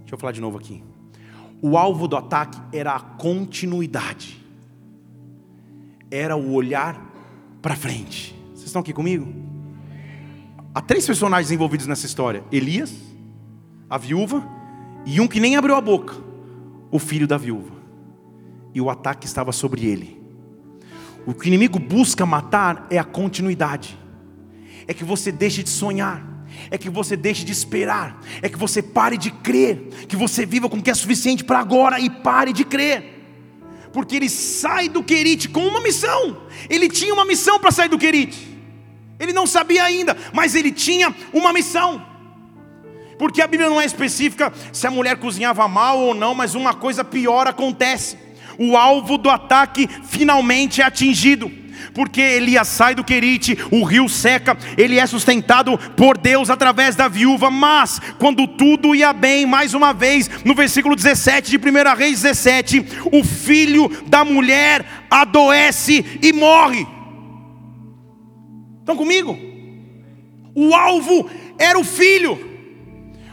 Deixa eu falar de novo aqui. O alvo do ataque era a continuidade, era o olhar para frente. Vocês estão aqui comigo? Há três personagens envolvidos nessa história: Elias, a viúva e um que nem abriu a boca, o filho da viúva. E o ataque estava sobre ele. O que o inimigo busca matar é a continuidade. É que você deixe de sonhar, é que você deixe de esperar, é que você pare de crer, que você viva com o que é suficiente para agora e pare de crer porque ele sai do Querite com uma missão. Ele tinha uma missão para sair do Querite. Ele não sabia ainda, mas ele tinha uma missão. Porque a Bíblia não é específica se a mulher cozinhava mal ou não, mas uma coisa pior acontece. O alvo do ataque finalmente é atingido porque Elias sai do Querite, o rio seca, ele é sustentado por Deus através da viúva, mas quando tudo ia bem, mais uma vez, no versículo 17 de 1 Reis 17, o filho da mulher adoece e morre. Estão comigo? O alvo era o filho,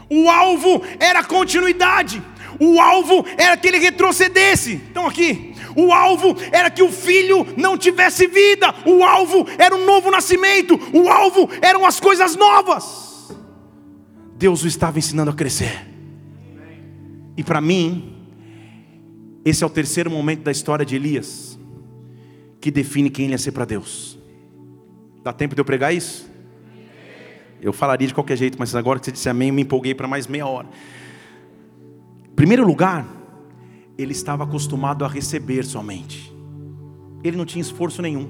o alvo era a continuidade, o alvo era que ele retrocedesse. Estão aqui? O alvo era que o filho não tivesse vida, o alvo era um novo nascimento, o alvo eram as coisas novas. Deus o estava ensinando a crescer. E para mim, esse é o terceiro momento da história de Elias, que define quem ele ia ser para Deus. Dá tempo de eu pregar isso? Eu falaria de qualquer jeito, mas agora que você disse amém, eu me empolguei para mais meia hora. Primeiro lugar, ele estava acostumado a receber somente. Ele não tinha esforço nenhum.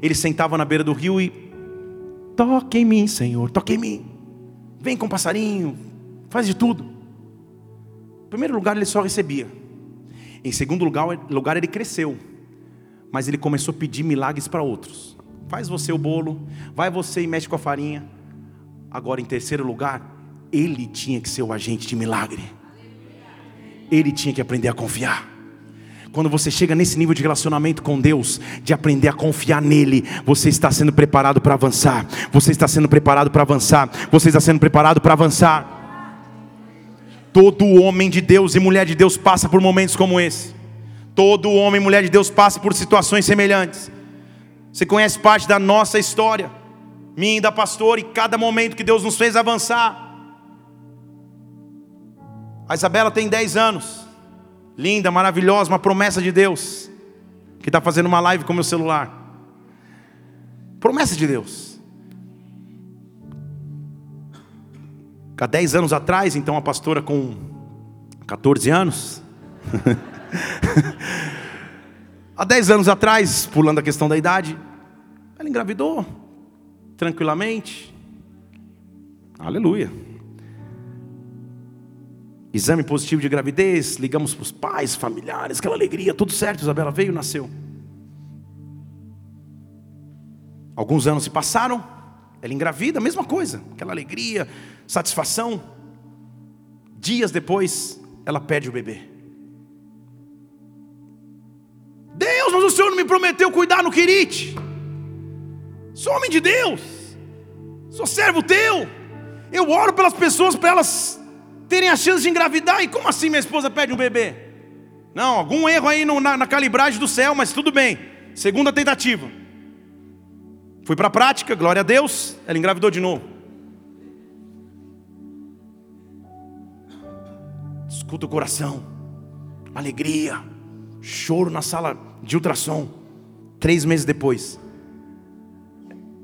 Ele sentava na beira do rio e toque em mim, Senhor, toque em mim. Vem com o passarinho, faz de tudo. Em primeiro lugar, ele só recebia. Em segundo lugar, lugar ele cresceu. Mas ele começou a pedir milagres para outros. Faz você o bolo, vai você e mexe com a farinha. Agora, em terceiro lugar, ele tinha que ser o agente de milagre ele tinha que aprender a confiar. Quando você chega nesse nível de relacionamento com Deus, de aprender a confiar nele, você está sendo preparado para avançar. Você está sendo preparado para avançar. Você está sendo preparado para avançar. Todo homem de Deus e mulher de Deus passa por momentos como esse. Todo homem e mulher de Deus passa por situações semelhantes. Você conhece parte da nossa história, minha e da pastora, e cada momento que Deus nos fez avançar. A Isabela tem 10 anos. Linda, maravilhosa, uma promessa de Deus. Que está fazendo uma live com meu celular. Promessa de Deus. Há 10 anos atrás, então a pastora com 14 anos. [laughs] Há 10 anos atrás, pulando a questão da idade, ela engravidou tranquilamente. Aleluia. Exame positivo de gravidez, ligamos para os pais, familiares, aquela alegria, tudo certo, Isabela veio, nasceu. Alguns anos se passaram, ela engravida, mesma coisa, aquela alegria, satisfação. Dias depois, ela perde o bebê. Deus, mas o Senhor não me prometeu cuidar no Quirite. Sou homem de Deus, sou servo teu. Eu oro pelas pessoas para elas terem a chance de engravidar. E como assim minha esposa pede um bebê? Não, algum erro aí no, na, na calibragem do céu, mas tudo bem. Segunda tentativa. Fui para a prática, glória a Deus, ela engravidou de novo. Escuta o coração, alegria, choro na sala de ultrassom. Três meses depois,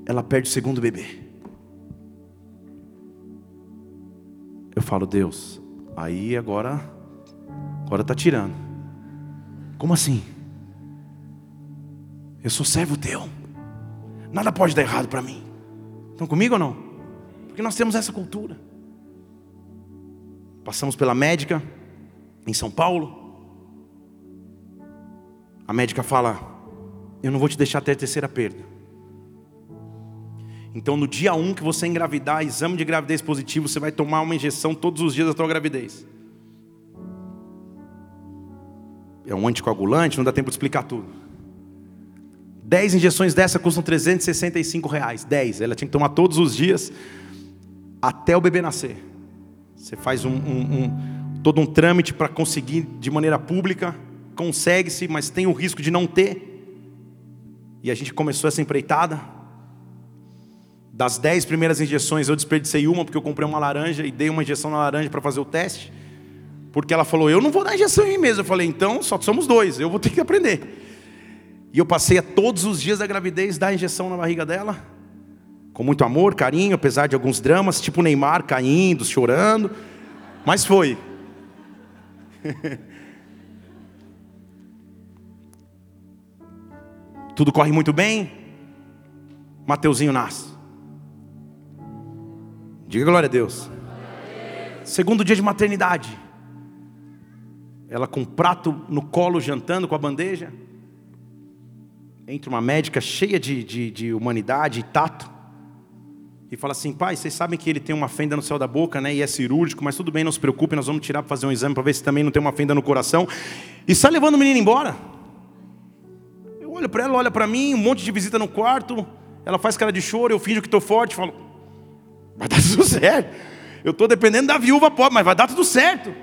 ela perde o segundo bebê. Eu falo, Deus, aí agora, agora está tirando. Como assim? Eu sou servo teu. Nada pode dar errado para mim. Estão comigo ou não? Porque nós temos essa cultura. Passamos pela médica em São Paulo. A médica fala: Eu não vou te deixar ter a terceira perda. Então, no dia 1 um que você engravidar, exame de gravidez positivo, você vai tomar uma injeção todos os dias da sua gravidez. É um anticoagulante, não dá tempo de explicar tudo. 10 injeções dessa custam 365 reais. 10. Ela tinha que tomar todos os dias até o bebê nascer. Você faz um, um, um todo um trâmite para conseguir de maneira pública, consegue-se, mas tem o risco de não ter. E a gente começou essa empreitada. Das dez primeiras injeções, eu desperdicei uma porque eu comprei uma laranja e dei uma injeção na laranja para fazer o teste. Porque ela falou, eu não vou dar injeção em mim mesmo. Eu falei, então só somos dois, eu vou ter que aprender. E eu passei a todos os dias da gravidez dar injeção na barriga dela. Com muito amor, carinho, apesar de alguns dramas, tipo Neymar caindo, chorando. Mas foi. [laughs] Tudo corre muito bem. Mateuzinho nasce. Diga glória a Deus. Segundo dia de maternidade. Ela com um prato no colo, jantando com a bandeja. Entra uma médica cheia de, de, de humanidade e tato. E fala assim: pai, vocês sabem que ele tem uma fenda no céu da boca, né? E é cirúrgico, mas tudo bem, não se preocupe, nós vamos tirar para fazer um exame para ver se também não tem uma fenda no coração. E sai levando o menino embora. Eu olho para ela, olha para mim, um monte de visita no quarto. ela faz cara de choro, eu finjo que estou forte, falo, vai dar [laughs] tudo certo. Eu estou dependendo da viúva pobre, mas vai dar tudo certo.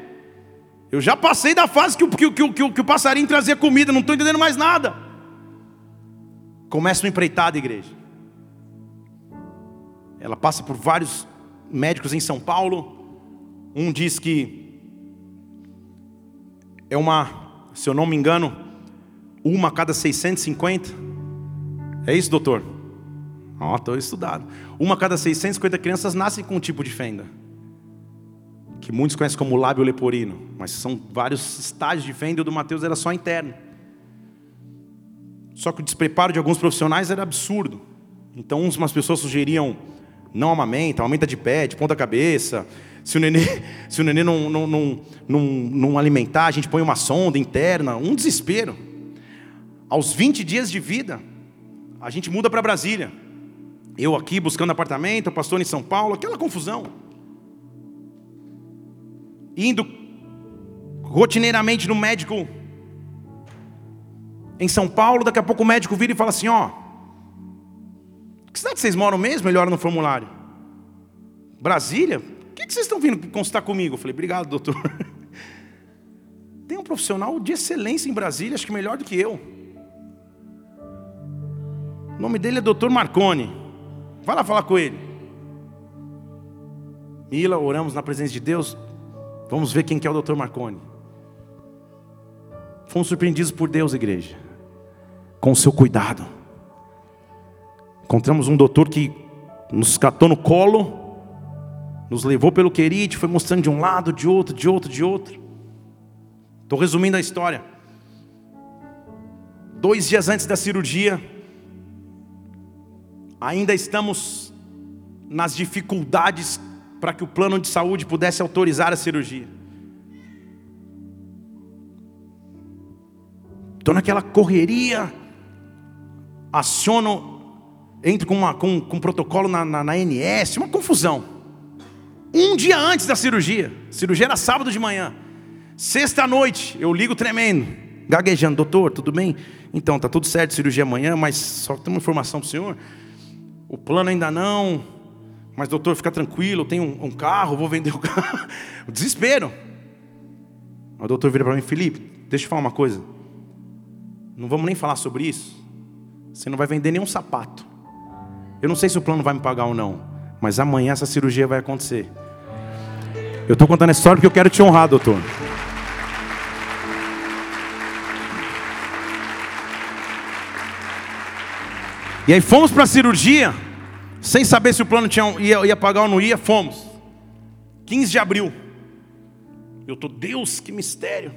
Eu já passei da fase que o, que, que, que, que o passarinho trazia comida, não estou entendendo mais nada. Começa uma empreitada, igreja. Ela passa por vários médicos em São Paulo. Um diz que é uma, se eu não me engano, uma a cada 650. É isso, doutor? Ó, estou estudado. Uma a cada 650 crianças nascem com um tipo de fenda. Que muitos conhecem como lábio leporino. Mas são vários estágios de fenda e o do Mateus era só interno. Só que o despreparo de alguns profissionais era absurdo. Então, umas pessoas sugeriam não amamenta, amamenta de pé, de ponta cabeça. Se o nenê, [laughs] se o nenê não, não, não, não, não alimentar, a gente põe uma sonda interna. Um desespero. Aos 20 dias de vida, a gente muda para Brasília. Eu aqui buscando apartamento, pastor em São Paulo, aquela confusão. Indo rotineiramente no médico em São Paulo, daqui a pouco o médico vira e fala assim: ó, que cidade vocês moram mesmo? Ele olha no formulário. Brasília? Por que vocês estão vindo consultar comigo? Eu falei, obrigado, doutor. [laughs] Tem um profissional de excelência em Brasília, acho que melhor do que eu. O nome dele é doutor Marconi. Vai lá falar com ele. Mila, oramos na presença de Deus. Vamos ver quem que é o doutor Marconi. Fomos surpreendidos por Deus, igreja, com o seu cuidado. Encontramos um doutor que nos catou no colo, nos levou pelo querite, foi mostrando de um lado, de outro, de outro, de outro. Estou resumindo a história. Dois dias antes da cirurgia, ainda estamos nas dificuldades para que o plano de saúde pudesse autorizar a cirurgia. Estou naquela correria, aciono entro com, uma, com, com um protocolo na, na, na NS, uma confusão. Um dia antes da cirurgia, cirurgia era sábado de manhã. Sexta noite, eu ligo tremendo, gaguejando, doutor, tudo bem? Então, tá tudo certo, cirurgia amanhã, mas só tem uma informação para o senhor. O plano ainda não, mas doutor, fica tranquilo, eu tenho um, um carro, vou vender o carro. o [laughs] desespero. O doutor vira para mim, Felipe, deixa eu falar uma coisa. Não vamos nem falar sobre isso. Você não vai vender nenhum sapato. Eu não sei se o plano vai me pagar ou não, mas amanhã essa cirurgia vai acontecer. Eu estou contando essa história porque eu quero te honrar, doutor. E aí fomos para a cirurgia, sem saber se o plano tinha, ia, ia pagar ou não ia, fomos. 15 de abril. Eu estou, Deus, que mistério.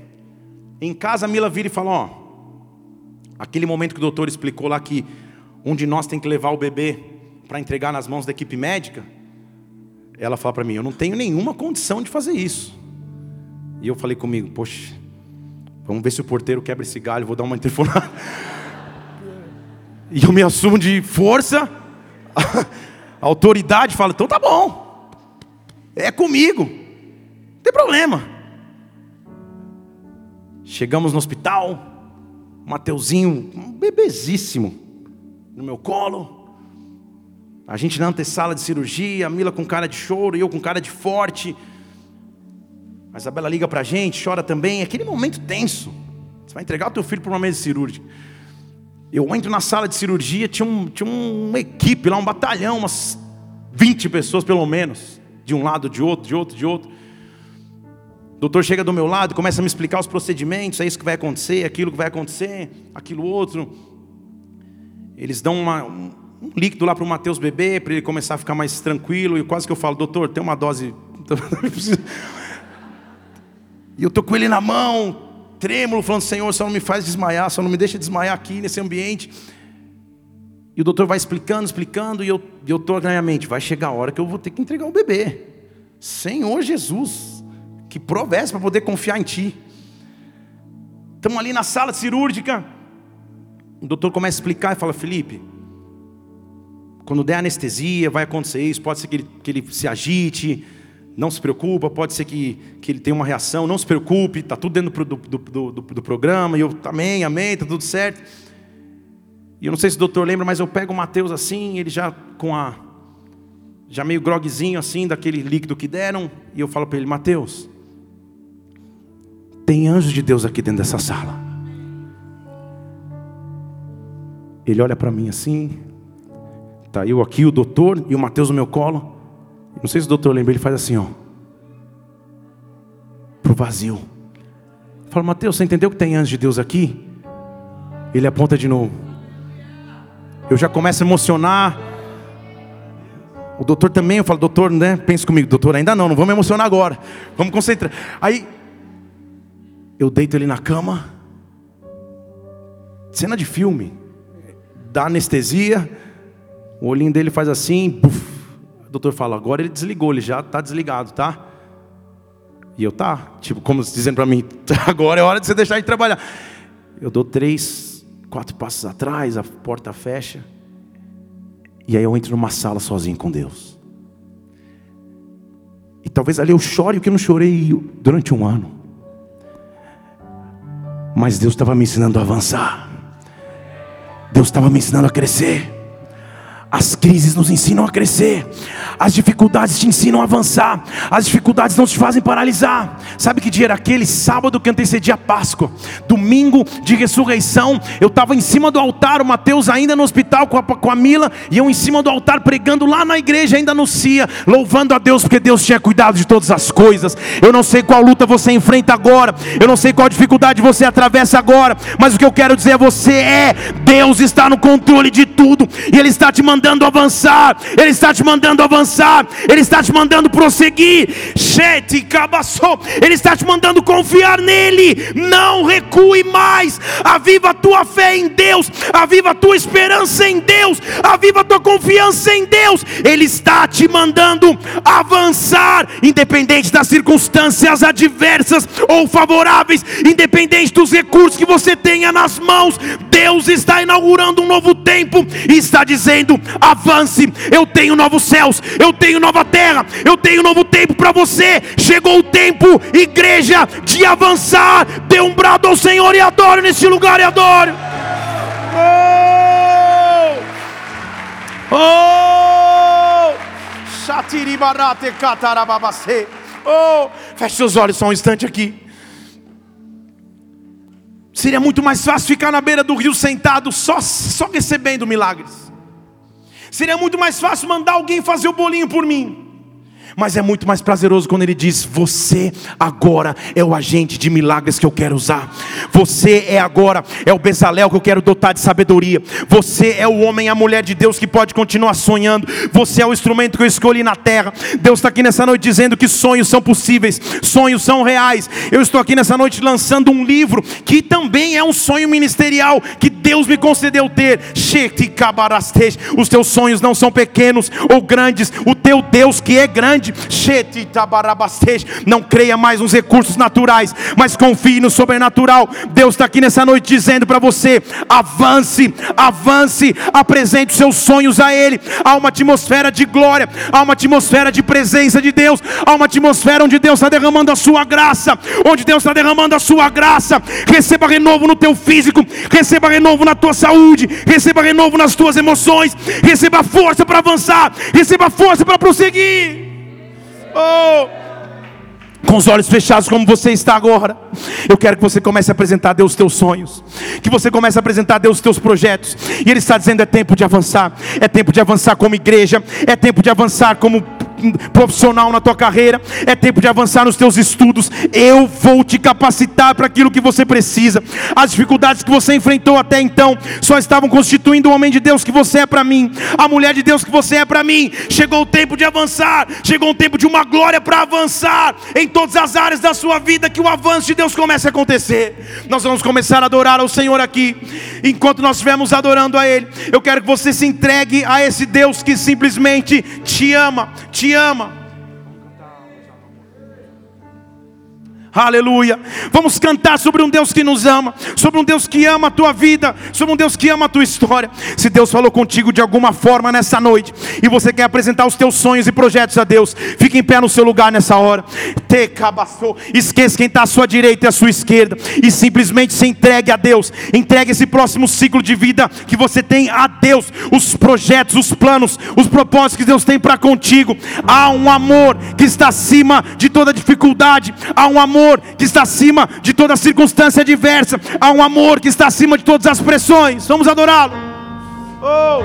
Em casa a Mila vira e fala, ó, aquele momento que o doutor explicou lá que um de nós tem que levar o bebê para entregar nas mãos da equipe médica, ela fala para mim: Eu não tenho nenhuma condição de fazer isso. E eu falei comigo: Poxa, vamos ver se o porteiro quebra esse galho, vou dar uma [laughs] telefonada. E eu me assumo de força, [laughs] autoridade fala: Então tá bom, é comigo, não tem problema. Chegamos no hospital, Mateuzinho, um bebezíssimo, no meu colo. A gente na antessala de cirurgia, a Mila com cara de choro e eu com cara de forte. A Isabela liga para a gente, chora também. Aquele momento tenso. Você vai entregar o teu filho para uma mesa cirúrgica. Eu entro na sala de cirurgia, tinha, um, tinha uma equipe lá, um batalhão, umas 20 pessoas pelo menos. De um lado, de outro, de outro, de outro. O doutor chega do meu lado, começa a me explicar os procedimentos, é isso que vai acontecer, aquilo que vai acontecer, aquilo outro. Eles dão uma, um líquido lá para o Mateus beber, para ele começar a ficar mais tranquilo. E quase que eu falo, doutor, tem uma dose. e [laughs] eu estou com ele na mão, trêmulo, falando, Senhor, só não me faz desmaiar, só não me deixa desmaiar aqui nesse ambiente. E o doutor vai explicando, explicando, e eu estou na minha mente, vai chegar a hora que eu vou ter que entregar o bebê. Senhor Jesus, que provesse para poder confiar em Ti. Estamos ali na sala cirúrgica. O doutor começa a explicar e fala, Felipe, quando der anestesia, vai acontecer isso. Pode ser que ele, que ele se agite, não se preocupa. Pode ser que, que ele tenha uma reação, não se preocupe. Está tudo dentro do, do, do, do, programa. E eu, amém, amém, está tudo certo. E eu não sei se o doutor lembra, mas eu pego o Mateus assim, ele já com a. Já meio groguezinho assim, daquele líquido que deram. E eu falo para ele: Mateus, tem anjos de Deus aqui dentro dessa sala. Ele olha para mim assim. Tá eu aqui, o doutor e o Mateus no meu colo. Não sei se o doutor lembra, ele faz assim, ó. Pro vazio. Fala, Mateus, você entendeu que tem anjos de Deus aqui? Ele aponta de novo. Eu já começo a emocionar. O doutor também, eu falo, doutor, né? Pensa comigo, doutor, ainda não, não vamos emocionar agora. Vamos concentrar. Aí, eu deito ele na cama. Cena de filme. Dá anestesia. O olhinho dele faz assim. Puff. O doutor fala, agora ele desligou, ele já está desligado, tá? E eu, tá. Tipo, como dizendo para mim, [laughs] agora é hora de você deixar de trabalhar. Eu dou três quatro passos atrás, a porta fecha. E aí eu entro numa sala sozinho com Deus. E talvez ali eu chore o que eu não chorei durante um ano. Mas Deus estava me ensinando a avançar. Deus estava me ensinando a crescer. As crises nos ensinam a crescer, as dificuldades te ensinam a avançar, as dificuldades não te fazem paralisar. Sabe que dia era aquele? Sábado que antecedia a Páscoa, domingo de ressurreição. Eu estava em cima do altar, o Mateus ainda no hospital com a, com a Mila, e eu em cima do altar pregando lá na igreja, ainda no CIA, louvando a Deus, porque Deus tinha cuidado de todas as coisas. Eu não sei qual luta você enfrenta agora, eu não sei qual dificuldade você atravessa agora, mas o que eu quero dizer a você é: Deus está no controle de tudo, e Ele está te mandando mandando avançar, Ele está te mandando avançar, Ele está te mandando prosseguir. Ele está te mandando confiar nele. Não recue mais. Aviva a tua fé em Deus, aviva a tua esperança em Deus, aviva a tua confiança em Deus. Ele está te mandando avançar, independente das circunstâncias adversas ou favoráveis, independente dos recursos que você tenha nas mãos. Deus está inaugurando um novo tempo e está dizendo: avance. Eu tenho novos céus, eu tenho nova terra, eu tenho novo tempo para você. Chegou o tempo, igreja, de avançar. Dê um brado ao Senhor e adore nesse lugar e adore. Oh! Oh! Oh! Feche seus olhos só um instante aqui. Seria muito mais fácil ficar na beira do rio sentado, só, só recebendo milagres. Seria muito mais fácil mandar alguém fazer o bolinho por mim. Mas é muito mais prazeroso quando ele diz: Você agora é o agente de milagres que eu quero usar. Você é agora, é o Bezalel que eu quero dotar de sabedoria. Você é o homem e a mulher de Deus que pode continuar sonhando. Você é o instrumento que eu escolhi na terra. Deus está aqui nessa noite dizendo que sonhos são possíveis, sonhos são reais. Eu estou aqui nessa noite lançando um livro que também é um sonho ministerial que Deus me concedeu ter. Os teus sonhos não são pequenos ou grandes. O teu Deus que é grande não creia mais nos recursos naturais, mas confie no sobrenatural. Deus está aqui nessa noite dizendo para você: avance, avance, apresente os seus sonhos a Ele. Há uma atmosfera de glória, há uma atmosfera de presença de Deus, há uma atmosfera onde Deus está derramando a sua graça, onde Deus está derramando a sua graça. Receba renovo no teu físico, receba renovo na tua saúde, receba renovo nas tuas emoções, receba força para avançar, receba força para prosseguir. Oh! com os olhos fechados, como você está agora. Eu quero que você comece a apresentar a Deus os teus sonhos, que você comece a apresentar a Deus os teus projetos. E Ele está dizendo: é tempo de avançar, é tempo de avançar como igreja, é tempo de avançar como profissional na tua carreira, é tempo de avançar nos teus estudos. Eu vou te capacitar para aquilo que você precisa. As dificuldades que você enfrentou até então só estavam constituindo o homem de Deus que você é para mim, a mulher de Deus que você é para mim. Chegou o tempo de avançar, chegou o tempo de uma glória para avançar em todas as áreas da sua vida, que o avanço de Deus comece a acontecer. Nós vamos começar a adorar ao Senhor aqui, enquanto nós estivermos adorando a Ele. Eu quero que você se entregue a esse Deus que simplesmente te ama, te ama. Aleluia. Vamos cantar sobre um Deus que nos ama, sobre um Deus que ama a tua vida, sobre um Deus que ama a tua história. Se Deus falou contigo de alguma forma nessa noite e você quer apresentar os teus sonhos e projetos a Deus, fique em pé no seu lugar nessa hora. Te cabaçou. Esqueça quem está à sua direita e à sua esquerda e simplesmente se entregue a Deus. Entregue esse próximo ciclo de vida que você tem a Deus, os projetos, os planos, os propósitos que Deus tem para contigo. Há um amor que está acima de toda dificuldade. Há um amor amor que está acima de toda circunstância adversa, há um amor que está acima de todas as pressões. Vamos adorá-lo. Oh,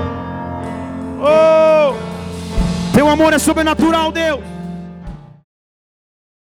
oh, teu amor é sobrenatural, Deus.